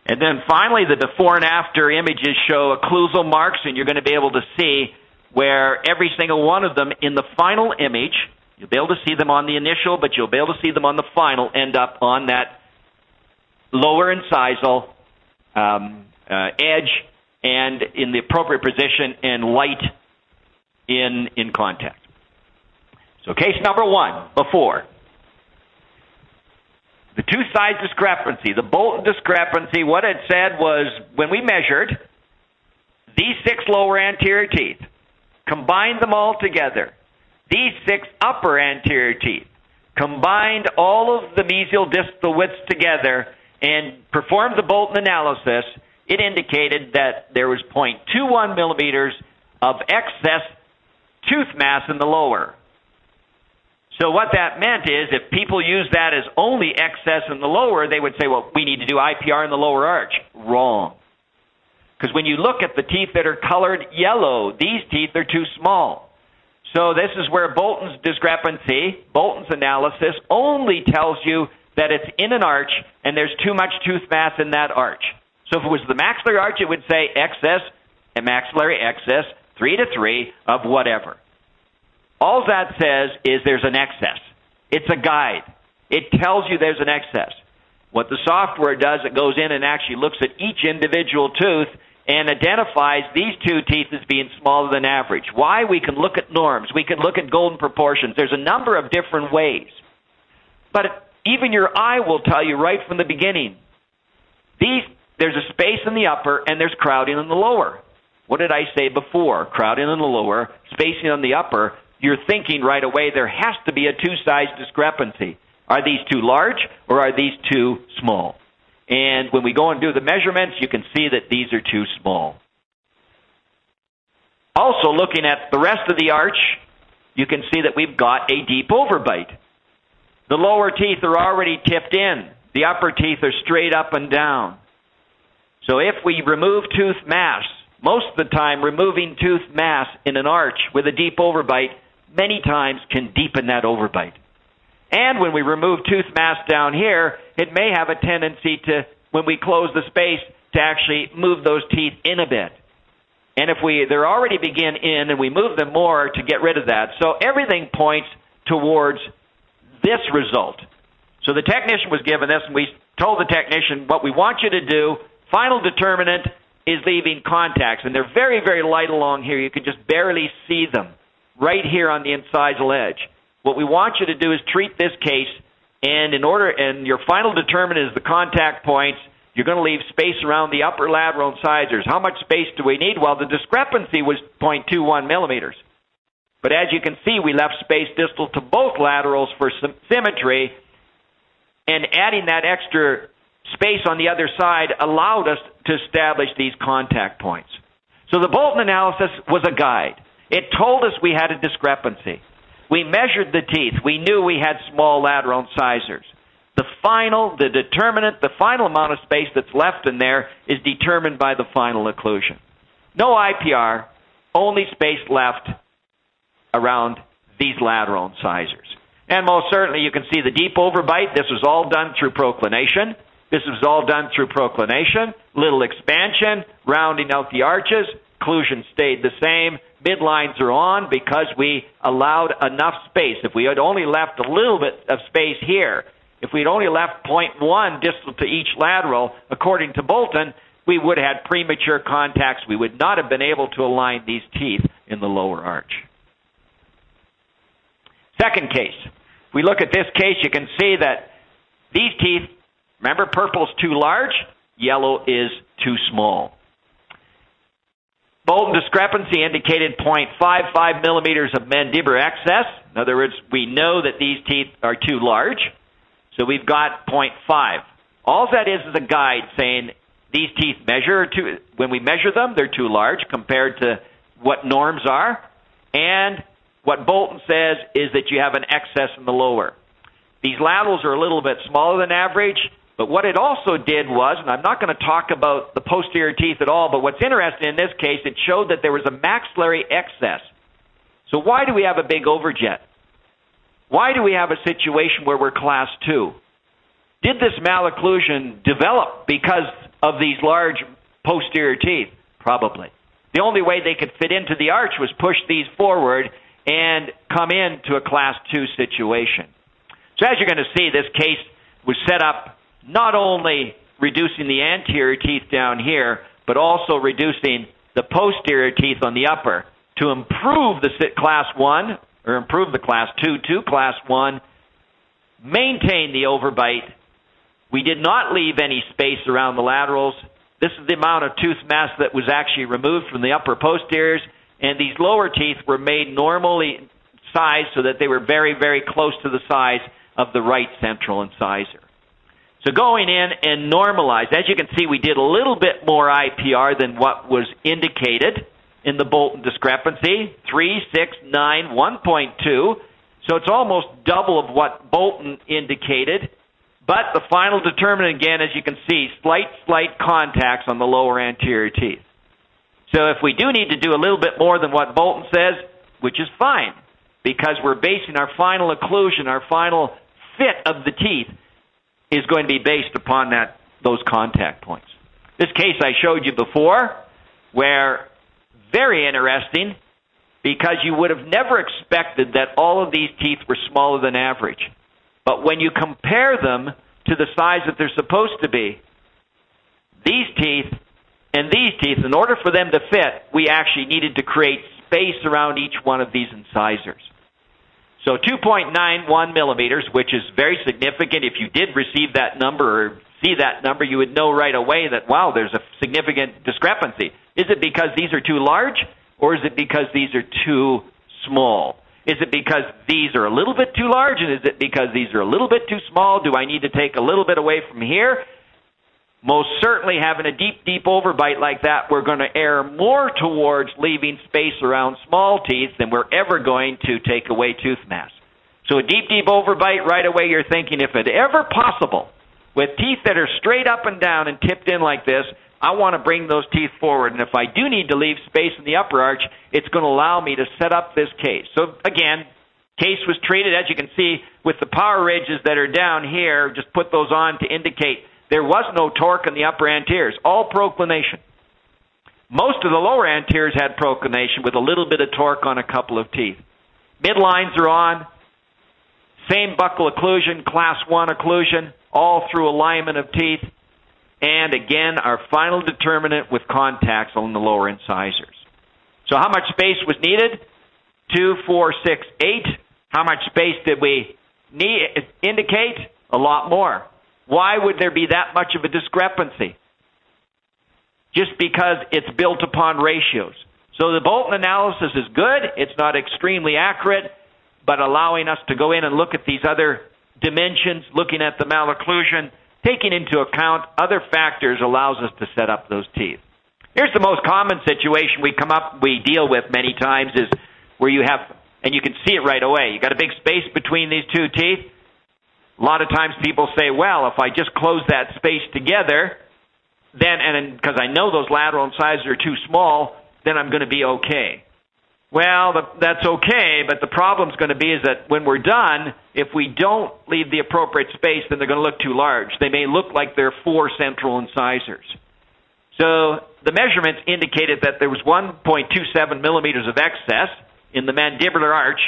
And then finally, the before and after images show occlusal marks, and you're going to be able to see where every single one of them in the final image, you'll be able to see them on the initial, but you'll be able to see them on the final, end up on that lower incisal um, uh, edge and in the appropriate position and light in in contact. So case number one, before. The tooth size discrepancy, the Bolton discrepancy, what it said was when we measured these six lower anterior teeth, combined them all together, these six upper anterior teeth, combined all of the mesial distal widths together, and performed the Bolton analysis, it indicated that there was 0.21 millimeters of excess tooth mass in the lower. So what that meant is if people use that as only excess in the lower, they would say, well, we need to do IPR in the lower arch. Wrong. Because when you look at the teeth that are colored yellow, these teeth are too small. So this is where Bolton's discrepancy, Bolton's analysis, only tells you that it's in an arch and there's too much tooth mass in that arch. So if it was the maxillary arch, it would say excess and maxillary excess, 3 to 3 of whatever. All that says is there's an excess. It's a guide. It tells you there's an excess. What the software does, it goes in and actually looks at each individual tooth and identifies these two teeth as being smaller than average. Why? We can look at norms. We can look at golden proportions. There's a number of different ways. But even your eye will tell you right from the beginning. These there's a space in the upper and there's crowding in the lower. What did I say before? Crowding in the lower, spacing on the upper. You're thinking right away there has to be a tooth size discrepancy. Are these too large or are these too small? And when we go and do the measurements, you can see that these are too small. Also, looking at the rest of the arch, you can see that we've got a deep overbite. The lower teeth are already tipped in. The upper teeth are straight up and down. So if we remove tooth mass, most of the time removing tooth mass in an arch with a deep overbite many times can deepen that overbite. And when we remove tooth mass down here, it may have a tendency to, when we close the space, to actually move those teeth in a bit. And if we they're already begin in and we move them more to get rid of that. So everything points towards this result. So the technician was given this and we told the technician what we want you to do, final determinant is leaving contacts and they're very very light along here. You can just barely see them right here on the incisal edge. What we want you to do is treat this case and in order and your final determinant is the contact points you're going to leave space around the upper lateral incisors. How much space do we need? Well, the discrepancy was 0.21 millimeters. But as you can see, we left space distal to both laterals for symmetry, and adding that extra space on the other side allowed us to establish these contact points. So the Bolton analysis was a guide. It told us we had a discrepancy. We measured the teeth. We knew we had small lateral incisors. The final, the determinant, the final amount of space that's left in there is determined by the final occlusion. No IPR, only space left around these lateral incisors. And most certainly you can see the deep overbite. This was all done through proclination. This was all done through proclination, little expansion, rounding out the arches. Occlusion stayed the same. Midlines are on because we allowed enough space. If we had only left a little bit of space here, if we'd only left 0.1 distal to each lateral, according to Bolton, we would have had premature contacts. We would not have been able to align these teeth in the lower arch. Second case. If we look at this case, you can see that these teeth, remember purple is too large, yellow is too small. Bolton discrepancy indicated 0.55 millimeters of mandibular excess. In other words, we know that these teeth are too large. So we've got 0.5. All that is is a guide saying these teeth measure too, when we measure them, they're too large compared to what norms are. And what Bolton says is that you have an excess in the lower. These laterals are a little bit smaller than average, but what it also did was, and I'm not going to talk about the posterior teeth at all, but what's interesting in this case, it showed that there was a maxillary excess. So why do we have a big overjet? Why do we have a situation where we're class 2? Did this malocclusion develop because of these large posterior teeth? Probably. The only way they could fit into the arch was push these forward and come into a class 2 situation. So as you're going to see, this case was set up not only reducing the anterior teeth down here, but also reducing the posterior teeth on the upper to improve the class 1 or improve the class 2 to class 1, maintain the overbite. We did not leave any space around the laterals. This is the amount of tooth mass that was actually removed from the upper posteriors, and these lower teeth were made normally sized so that they were very, very close to the size of the right central incisor. So going in and normalized, as you can see, we did a little bit more IPR than what was indicated in the Bolton discrepancy 3, 6, 9, 1.2. So it's almost double of what Bolton indicated. But the final determinant, again, as you can see, slight, slight contacts on the lower anterior teeth. So if we do need to do a little bit more than what Bolton says, which is fine, because we're basing our final occlusion, our final fit of the teeth, is going to be based upon that those contact points. This case I showed you before, where very interesting because you would have never expected that all of these teeth were smaller than average. But when you compare them to the size that they're supposed to be, these teeth and these teeth, in order for them to fit, we actually needed to create space around each one of these incisors. So 2.91 millimeters, which is very significant. If you did receive that number or see that number, you would know right away that, wow, there's a significant discrepancy. Is it because these are too large, or is it because these are too small? Is it because these are a little bit too large, and is it because these are a little bit too small? Do I need to take a little bit away from here? Most certainly having a deep, deep overbite like that, we're going to err more towards leaving space around small teeth than we're ever going to take away tooth mass. So a deep, deep overbite, right away you're thinking, if it ever possible, with teeth that are straight up and down and tipped in like this, I want to bring those teeth forward. And if I do need to leave space in the upper arch, it's going to allow me to set up this case. So again, case was treated, as you can see, with the power ridges that are down here. Just put those on to indicate there was no torque in the upper anteriors, all proclination. Most of the lower anteriors had proclination with a little bit of torque on a couple of teeth. Midlines are on. Same buccal occlusion, class 1 occlusion, all through alignment of teeth. And again, our final determinant with contacts on the lower incisors. So how much space was needed? Two, four, six, eight. How much space did we need, indicate? A lot more. Why would there be that much of a discrepancy? Just because it's built upon ratios. So the Bolton analysis is good. It's not extremely accurate, but allowing us to go in and look at these other dimensions, looking at the malocclusion, taking into account other factors allows us to set up those teeth. Here's the most common situation we come up we deal with many times is where you have and you can see it right away. You got a big space between these two teeth a lot of times people say, well, if I just close that space together, then, and because I know those lateral incisors are too small, then I'm going to be okay. Well, that's okay, but the problem's going to be is that when we're done, if we don't leave the appropriate space, then they're going to look too large. They may look like they're four central incisors. So the measurements indicated that there was 1.27 millimeters of excess in the mandibular arch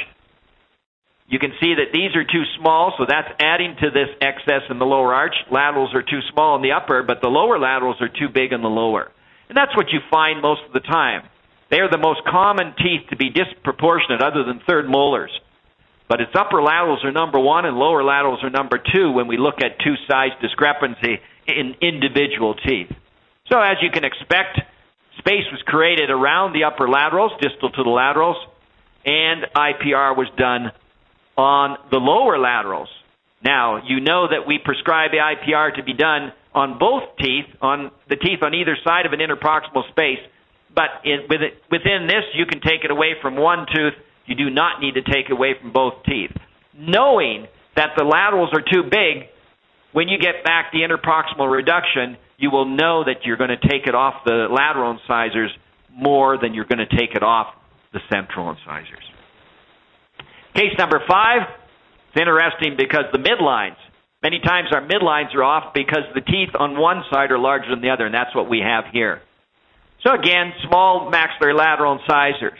you can see that these are too small, so that's adding to this excess in the lower arch. Laterals are too small in the upper, but the lower laterals are too big in the lower. And that's what you find most of the time. They are the most common teeth to be disproportionate other than third molars. But its upper laterals are number one and lower laterals are number two when we look at tooth size discrepancy in individual teeth. So as you can expect, space was created around the upper laterals, distal to the laterals, and IPR was done on the lower laterals. Now, you know that we prescribe the IPR to be done on both teeth, on the teeth on either side of an interproximal space, but in, within this, you can take it away from one tooth. You do not need to take it away from both teeth. Knowing that the laterals are too big, when you get back the interproximal reduction, you will know that you're going to take it off the lateral incisors more than you're going to take it off the central incisors. Case number five, it's interesting because the midlines, many times our midlines are off because the teeth on one side are larger than the other, and that's what we have here. So again, small maxillary lateral incisors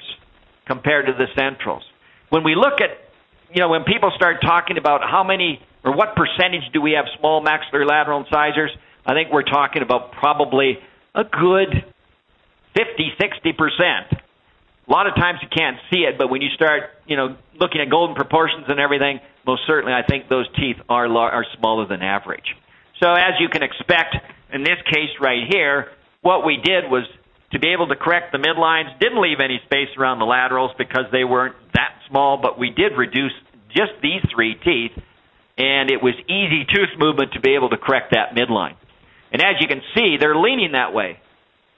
compared to the centrals. When we look at, you know, when people start talking about how many or what percentage do we have small maxillary lateral incisors, I think we're talking about probably a good 50, 60 percent. A lot of times you can't see it, but when you start, you know, looking at golden proportions and everything, most certainly I think those teeth are lar- are smaller than average. So as you can expect, in this case right here, what we did was to be able to correct the midlines, didn't leave any space around the laterals because they weren't that small, but we did reduce just these three teeth, and it was easy tooth movement to be able to correct that midline. And as you can see, they're leaning that way.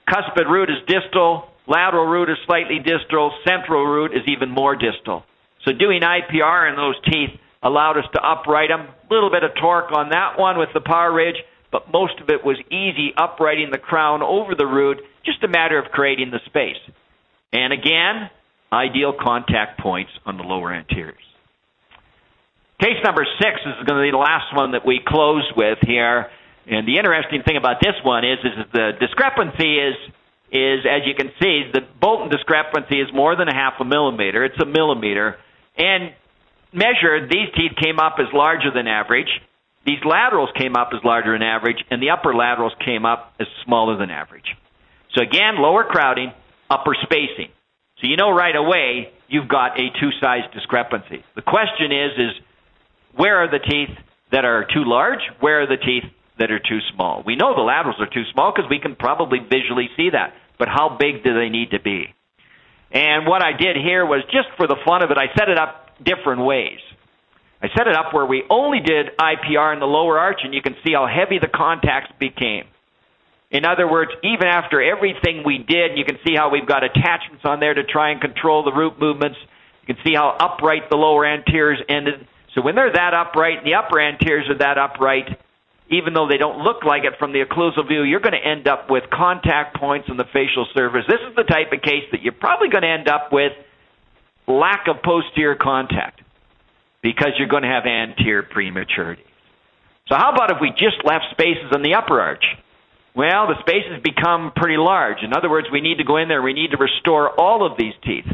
Cuspid root is distal, Lateral root is slightly distal. Central root is even more distal. So doing IPR in those teeth allowed us to upright them. A little bit of torque on that one with the power ridge, but most of it was easy uprighting the crown over the root, just a matter of creating the space. And again, ideal contact points on the lower anteriors. Case number six is going to be the last one that we close with here. And the interesting thing about this one is, is the discrepancy is is, as you can see, the Bolton discrepancy is more than a half a millimeter. It's a millimeter. And measured, these teeth came up as larger than average. These laterals came up as larger than average, and the upper laterals came up as smaller than average. So again, lower crowding, upper spacing. So you know right away you've got a tooth-size discrepancy. The question is, is where are the teeth that are too large? Where are the teeth that are too small. We know the laterals are too small because we can probably visually see that. But how big do they need to be? And what I did here was just for the fun of it, I set it up different ways. I set it up where we only did IPR in the lower arch, and you can see how heavy the contacts became. In other words, even after everything we did, you can see how we've got attachments on there to try and control the root movements. You can see how upright the lower anteriors ended. So when they're that upright and the upper anteriors are that upright, even though they don't look like it from the occlusal view, you're going to end up with contact points on the facial surface. This is the type of case that you're probably going to end up with lack of posterior contact because you're going to have anterior prematurity. So how about if we just left spaces in the upper arch? Well, the spaces become pretty large. In other words, we need to go in there, we need to restore all of these teeth.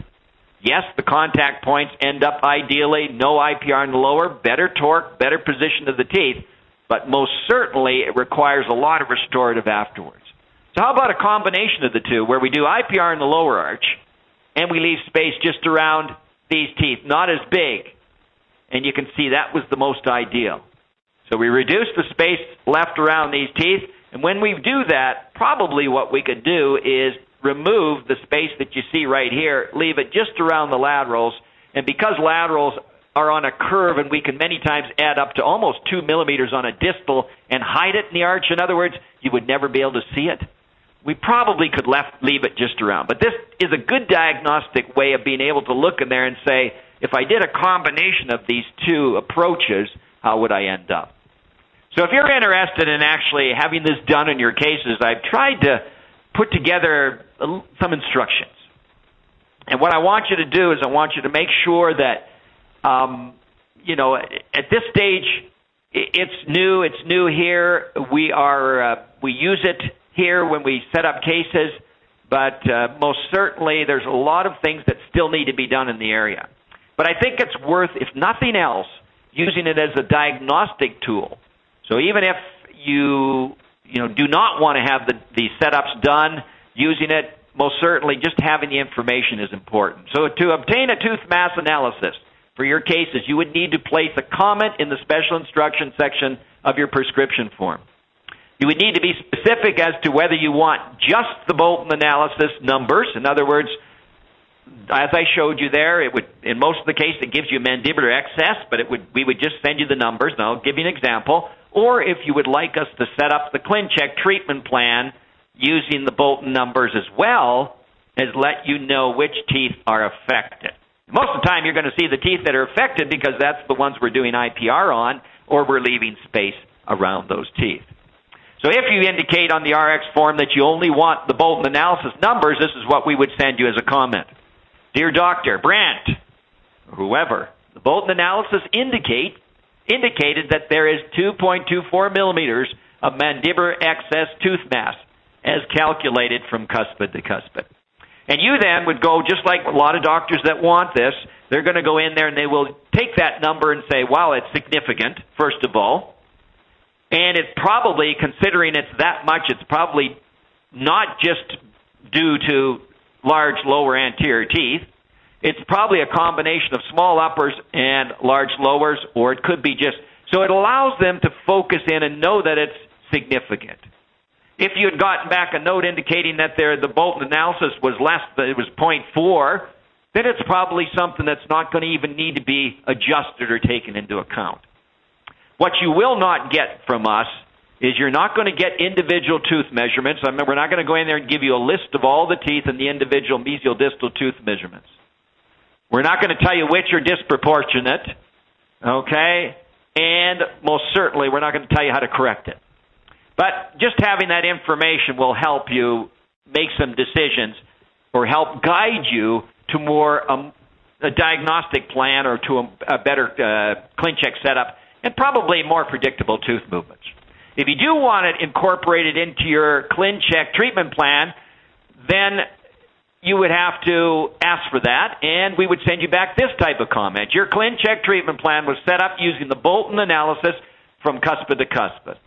Yes, the contact points end up ideally no IPR in the lower, better torque, better position of the teeth, but most certainly it requires a lot of restorative afterwards. So how about a combination of the two where we do IPR in the lower arch and we leave space just around these teeth, not as big. And you can see that was the most ideal. So we reduce the space left around these teeth, and when we do that, probably what we could do is remove the space that you see right here, leave it just around the laterals, and because laterals are on a curve and we can many times add up to almost two millimeters on a distal and hide it in the arch, in other words, you would never be able to see it we probably could left leave it just around. But this is a good diagnostic way of being able to look in there and say, if I did a combination of these two approaches, how would I end up? So if you're interested in actually having this done in your cases, I've tried to put together some instructions. And what I want you to do is I want you to make sure that, um, you know, at this stage, it's new. It's new here. We are uh, we use it here when we set up cases, but uh, most certainly there's a lot of things that still need to be done in the area. But I think it's worth, if nothing else, using it as a diagnostic tool. So even if you you know do not want to have the, the setups done, using it most certainly just having the information is important. So to obtain a tooth mass analysis for your cases, you would need to place a comment in the special instruction section of your prescription form. You would need to be specific as to whether you want just the Bolton analysis numbers. In other words, as I showed you there, it would in most of the case it gives you mandibular excess, but it would we would just send you the numbers. Now I'll give you an example. Or if you would like us to set up the ClinCheck treatment plan using the Bolton numbers as well, as let you know which teeth are affected. Most of the time you're going to see the teeth that are affected because that's the ones we're doing IPR on, or we're leaving space around those teeth. So if you indicate on the RX form that you only want the Bolton analysis numbers, this is what we would send you as a comment. Dear Doctor Brandt, whoever, the Bolton analysis indicate indicated that there is 2.24 millimeters of mandibular excess tooth mass as calculated from cuspid to cuspid. And you then would go, just like a lot of doctors that want this, they're going to go in there and they will take that number and say, wow, it's significant, first of all. And it's probably, considering it's that much, it's probably not just due to large lower anterior teeth. It's probably a combination of small uppers and large lowers, or it could be just. So it allows them to focus in and know that it's significant. If you had gotten back a note indicating that there, the Bolton analysis was less, it was 0.4, then it's probably something that's not going to even need to be adjusted or taken into account. What you will not get from us is you're not going to get individual tooth measurements. I mean, we're not going to go in there and give you a list of all the teeth and the individual mesial distal tooth measurements. We're not going to tell you which are disproportionate, okay? And most certainly, we're not going to tell you how to correct it. But just having that information will help you make some decisions or help guide you to more um, a diagnostic plan or to a, a better uh, ClinCheck setup and probably more predictable tooth movements. If you do want it incorporated into your ClinCheck treatment plan, then you would have to ask for that, and we would send you back this type of comment. Your ClinCheck treatment plan was set up using the Bolton analysis from cuspid to cuspid.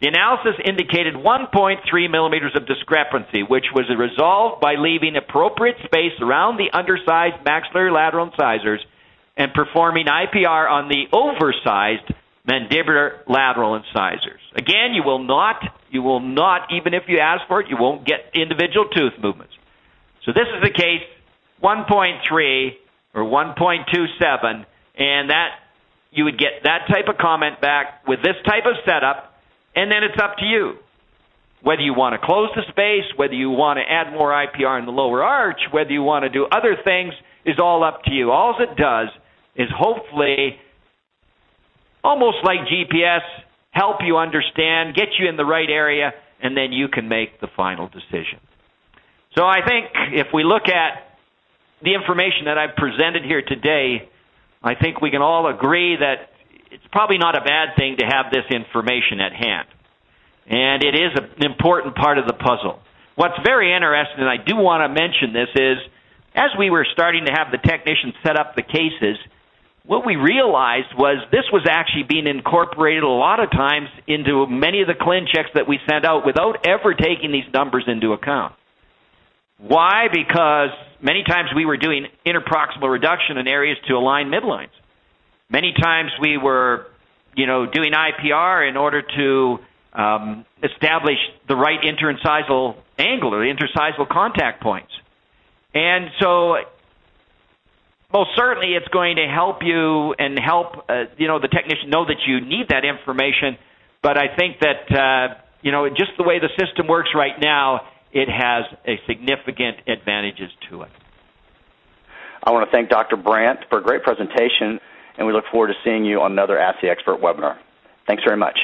The analysis indicated 1.3 millimeters of discrepancy, which was resolved by leaving appropriate space around the undersized maxillary lateral incisors and performing IPR on the oversized mandibular lateral incisors. Again, you will not, you will not, even if you ask for it, you won't get individual tooth movements. So this is the case 1.3 or 1.27, and that you would get that type of comment back with this type of setup, and then it's up to you. Whether you want to close the space, whether you want to add more IPR in the lower arch, whether you want to do other things, is all up to you. All it does is hopefully, almost like GPS, help you understand, get you in the right area, and then you can make the final decision. So I think if we look at the information that I've presented here today, I think we can all agree that it's probably not a bad thing to have this information at hand. And it is an important part of the puzzle. What's very interesting, and I do want to mention this, is as we were starting to have the technicians set up the cases, what we realized was this was actually being incorporated a lot of times into many of the ClinChecks that we sent out without ever taking these numbers into account. Why? Because many times we were doing interproximal reduction in areas to align midlines. Many times we were, you know, doing IPR in order to um, establish the right interincisal angle or the interincisal contact points. And so, most certainly, it's going to help you and help uh, you know the technician know that you need that information. But I think that uh, you know just the way the system works right now, it has a significant advantages to it. I want to thank Dr. Brandt for a great presentation, and we look forward to seeing you on another Ask the Expert webinar. Thanks very much.